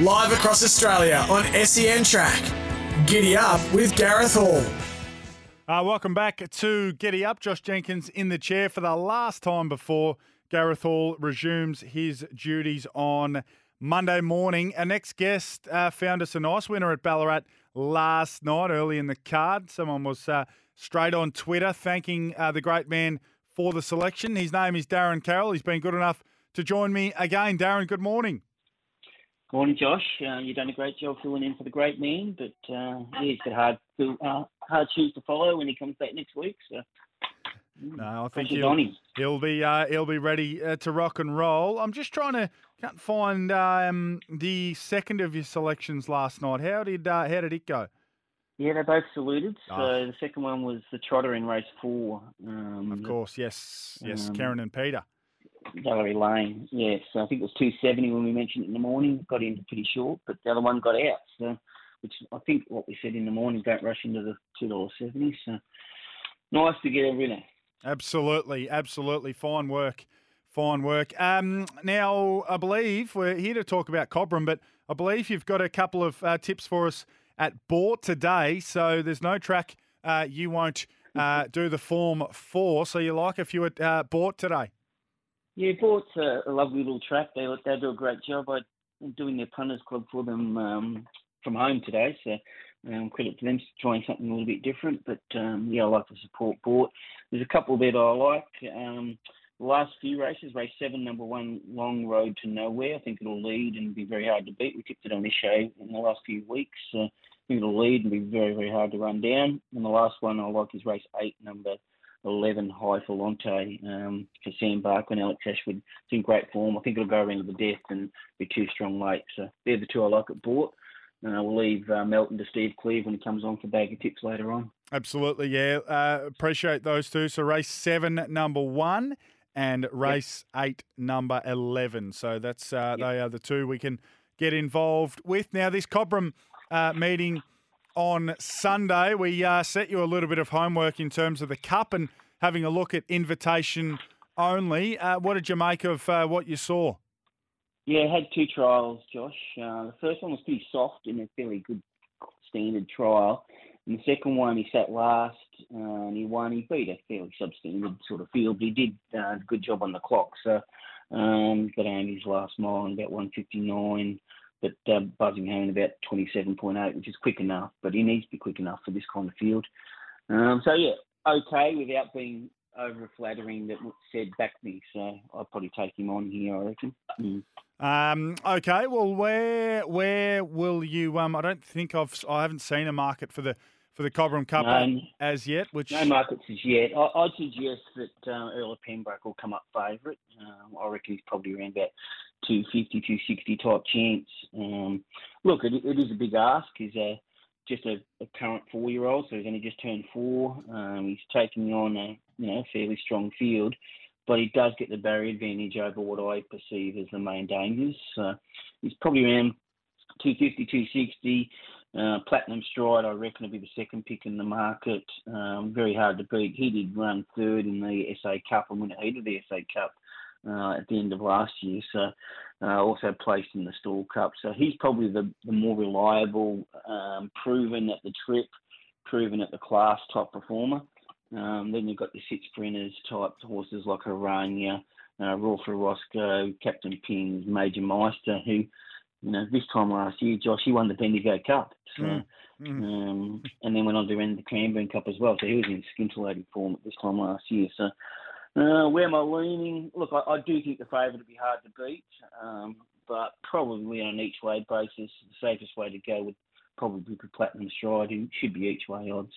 Live across Australia on SEN Track. Giddy up with Gareth Hall. Uh, welcome back to Giddy Up. Josh Jenkins in the chair for the last time before Gareth Hall resumes his duties on Monday morning. Our next guest uh, found us a nice winner at Ballarat last night, early in the card. Someone was uh, straight on Twitter thanking uh, the great man for the selection. His name is Darren Carroll. He's been good enough to join me again. Darren, good morning. Morning, Josh. Uh, you've done a great job filling in for the great man, but uh, yeah, he's got hard, uh, hard shoes to follow when he comes back next week. So. No, I think he'll, he'll, be uh, he'll be ready uh, to rock and roll. I'm just trying to can't find um, the second of your selections last night. How did uh, how did it go? Yeah, they both saluted. So oh. the second one was the trotter in race four. Um, of course, yes, yes, um, Karen and Peter. Valerie Lane, yes. I think it was 270 when we mentioned it in the morning. Got in pretty short, but the other one got out. So, which I think what we said in the morning, don't rush into the $2.70. So nice to get a winner. Absolutely, absolutely. Fine work. Fine work. Um, now, I believe we're here to talk about Cobram, but I believe you've got a couple of uh, tips for us at Boort today. So there's no track uh, you won't uh, do the form for. So you like a few at uh, Boort today? Yeah, Boort's a, a lovely little track. They they do a great job. I'm doing their punters club for them um, from home today, so um, credit to them trying something a little bit different. But um, yeah, I like to support Bort. There's a couple that I like. Um, the last few races, race seven, number one, Long Road to Nowhere. I think it'll lead and be very hard to beat. We tipped it on this show in the last few weeks. Uh, I think it'll lead and be very, very hard to run down. And the last one I like is race eight, number 11 High Volante um, for Sam Barker and Alex Ashwood. It's in great form. I think it'll go around to the death and be too strong late. So they're the two I like at Boort. And uh, we'll leave uh, Melton to Steve Cleve when he comes on for bag of tips later on. Absolutely, yeah. Uh, appreciate those two. So race seven, number one, and race yep. eight, number 11. So that's uh, yep. they are the two we can get involved with. Now, this Cobram uh, meeting – on Sunday. We uh, set you a little bit of homework in terms of the cup and having a look at invitation only. Uh, what did you make of uh, what you saw? Yeah, I had two trials, Josh. Uh, the first one was pretty soft in a fairly good standard trial. And the second one, he sat last uh, and he won. He beat a fairly substandard sort of field. but He did uh, a good job on the clock. So um, got on his last mile in about 159 but buzzing home about 27.8, which is quick enough, but he needs to be quick enough for this kind of field. Um, so, yeah, okay without being over flattering that said back me. So I'll probably take him on here, I reckon. Mm. Um, okay, well, where where will you? Um, I don't think I've I haven't seen a market for the for the Cobram Cup no, as yet. Which no markets as yet. I, would suggest that uh, Earl of Pembroke will come up favourite. Um, I reckon he's probably around about 250, 260 type chance. Um, look, it, it is a big ask. He's a, just a, a current four year old, so he's only just turned four. Um, he's taking on a you know fairly strong field, but he does get the barrier advantage over what I perceive as the main dangers. So he's probably around 250, 260. Uh, Platinum Stride, I reckon, will be the second pick in the market. Um, very hard to beat. He did run third in the SA Cup and win a heat of the SA Cup uh, at the end of last year. So uh, also placed in the Stall Cup. So he's probably the, the more reliable, um, proven at the trip, proven at the class type performer. Um, then you've got the six sprinters type horses like Arania, uh, for Roscoe, Captain Pins, Major Meister, who, you know, this time last year, Josh, he won the Bendigo Cup. So, mm. Mm. Um, and then went on to win the Cranbourne Cup as well. So he was in scintillating form at this time last year. So uh, where am I leaning? Look, I, I do think the favourite will be hard to beat, um, but probably on an each way basis, the safest way to go would probably be Platinum Stride, who should be each way odds.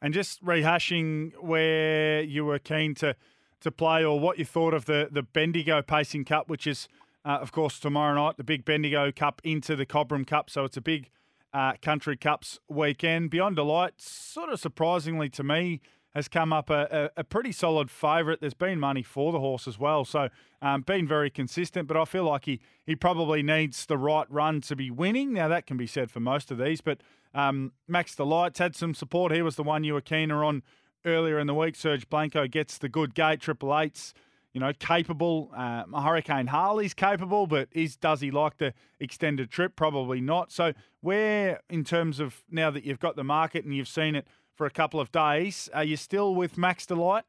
and just rehashing where you were keen to to play or what you thought of the the Bendigo Pacing Cup, which is uh, of course tomorrow night, the big Bendigo Cup into the Cobram Cup. So it's a big uh, Country Cups weekend. Beyond Delight, sort of surprisingly to me, has come up a, a, a pretty solid favourite. There's been money for the horse as well, so um, been very consistent. But I feel like he he probably needs the right run to be winning. Now that can be said for most of these, but um, Max Delight's had some support. He was the one you were keener on earlier in the week. Serge Blanco gets the good gate, triple eights. You know, capable. Uh, Hurricane Harley's capable, but is does he like the extended trip? Probably not. So, where in terms of now that you've got the market and you've seen it for a couple of days. Are you still with Max Delight?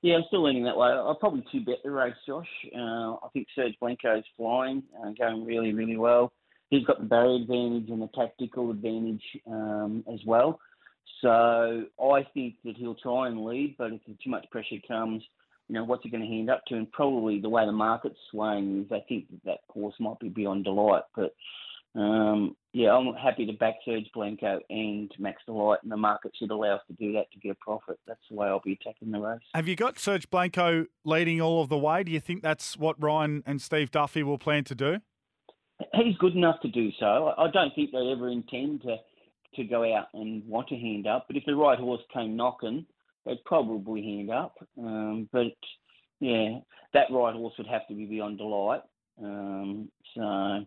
Yeah, I'm still leaning that way. I'll probably two bet the race, Josh. Uh, I think Serge Blanco's flying, uh, going really, really well. He's got the barrier advantage and the tactical advantage um, as well. So I think that he'll try and lead, but if too much pressure comes, you know, what's it going to hand up to? And probably the way the market's swaying is I think that, that course might be beyond delight. But um, yeah, I'm happy to back Serge Blanco and Max Delight, and the market should allow us to do that to get a profit. That's the way I'll be attacking the race. Have you got Serge Blanco leading all of the way? Do you think that's what Ryan and Steve Duffy will plan to do? He's good enough to do so. I don't think they ever intend to to go out and want to hand up, but if the right horse came knocking, they'd probably hand up. Um, but yeah, that right horse would have to be beyond delight. Um, so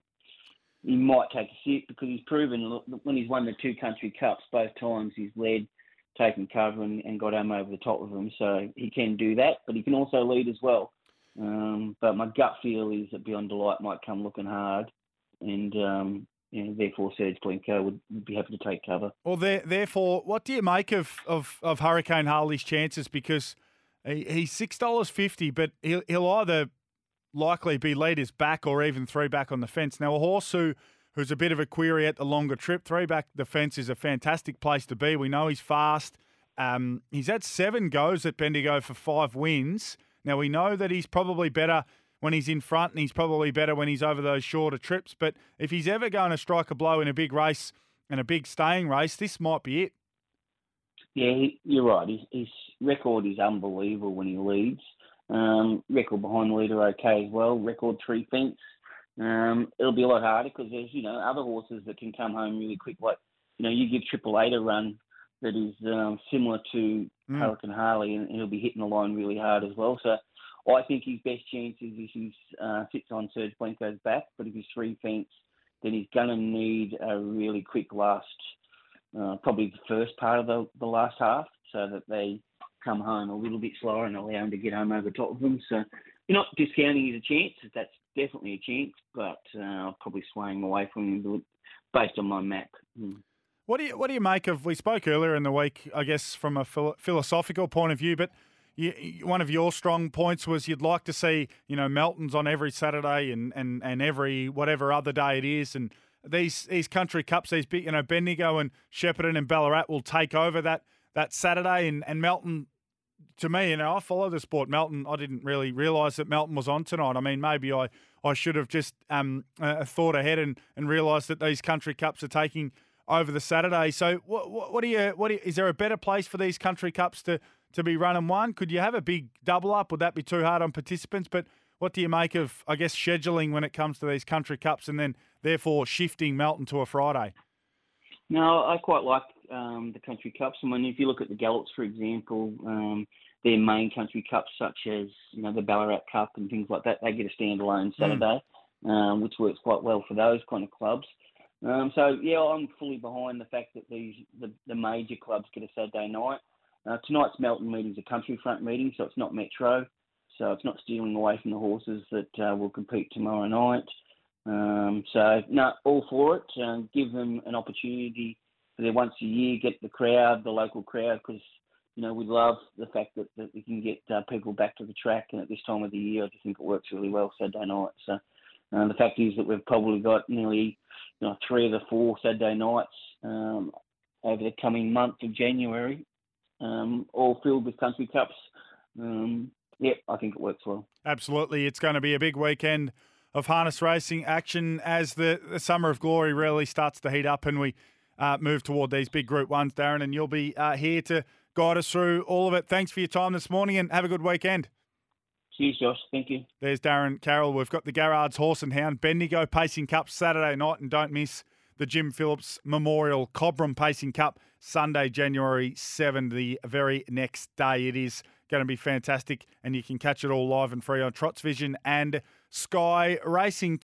he might take a sit because he's proven when he's won the two country cups both times he's led, taken cover and, and got him over the top of them. So he can do that, but he can also lead as well. Um, but my gut feel is that Beyond Delight might come looking hard, and um, you know, therefore Serge Blanco would, be happy to take cover. Well, there, therefore, what do you make of, of, of Hurricane Harley's chances? Because he, he's six dollars fifty, but he'll, he'll either likely be leaders back or even three back on the fence. Now, a horse who who's a bit of a query at the longer trip, three back the fence is a fantastic place to be. We know he's fast. Um, he's had seven goes at Bendigo for five wins. Now we know that he's probably better when he's in front, and he's probably better when he's over those shorter trips. But if he's ever going to strike a blow in a big race and a big staying race, this might be it. Yeah, you're right. His, his record is unbelievable when he leads. Um, record behind leader okay as well. Record three fence. Um, it'll be a lot harder because there's you know other horses that can come home really quick. Like you know you give Triple Eight a run that is um, similar to mm. Hurricane Harley, and he'll be hitting the line really hard as well. So I think his best chance is if he uh, sits on Serge Blanco's back. But if he's three fence, then he's going to need a really quick last, uh, probably the first part of the, the last half, so that they come home a little bit slower and allow him to get home over the top of them. So you're not discounting his a chance. That's definitely a chance, but uh, I'm probably swaying away from him based on my map. Mm. What do you What do you make of? We spoke earlier in the week, I guess, from a philo- philosophical point of view, but. You, one of your strong points was you'd like to see, you know, Melton's on every Saturday and, and, and every whatever other day it is, and these these country cups, these big, you know, Bendigo and Shepparton and Ballarat will take over that that Saturday, and, and Melton to me, you know, I follow the sport. Melton, I didn't really realise that Melton was on tonight. I mean, maybe I, I should have just um, uh, thought ahead and, and realised that these country cups are taking over the Saturday. So, what, what, what do you, what do you, is there a better place for these country cups to, to be run and won? Could you have a big double up? Would that be too hard on participants? But what do you make of, I guess, scheduling when it comes to these country cups and then therefore shifting Melton to a Friday? No, I quite like um, the country cups. I mean, if you look at the Gallops, for example, um, their main country cups, such as you know the Ballarat Cup and things like that, they get a standalone hmm. Saturday, mm. um, which works quite well for those kind of clubs. Um, so yeah, I'm fully behind the fact that these the, the major clubs get a Saturday night. Uh, tonight's Melton meeting is a country front meeting, so it's not metro, so it's not stealing away from the horses that uh, will compete tomorrow night. Um, so no, all for it. Uh, give them an opportunity for their once a year, get the crowd, the local crowd, because you know we love the fact that, that we can get uh, people back to the track. And at this time of the year, I just think it works really well Saturday night. So uh, the fact is that we've probably got nearly you know three of the four Saturday nights um, over the coming month of January, um, all filled with country cups. Um, yep, I think it works well. Absolutely, it's going to be a big weekend of harness racing action as the, the summer of glory really starts to heat up and we uh, move toward these big Group Ones, Darren, and you'll be uh, here to guide us through all of it. Thanks for your time this morning, and have a good weekend. Cheers, Josh. Thank you. There's Darren Carroll. We've got the Garrard's Horse and Hound Bendigo Pacing Cup Saturday night, and don't miss the Jim Phillips Memorial Cobram Pacing Cup Sunday, January 7, the very next day. It is going to be fantastic, and you can catch it all live and free on Trots Vision and Sky Racing.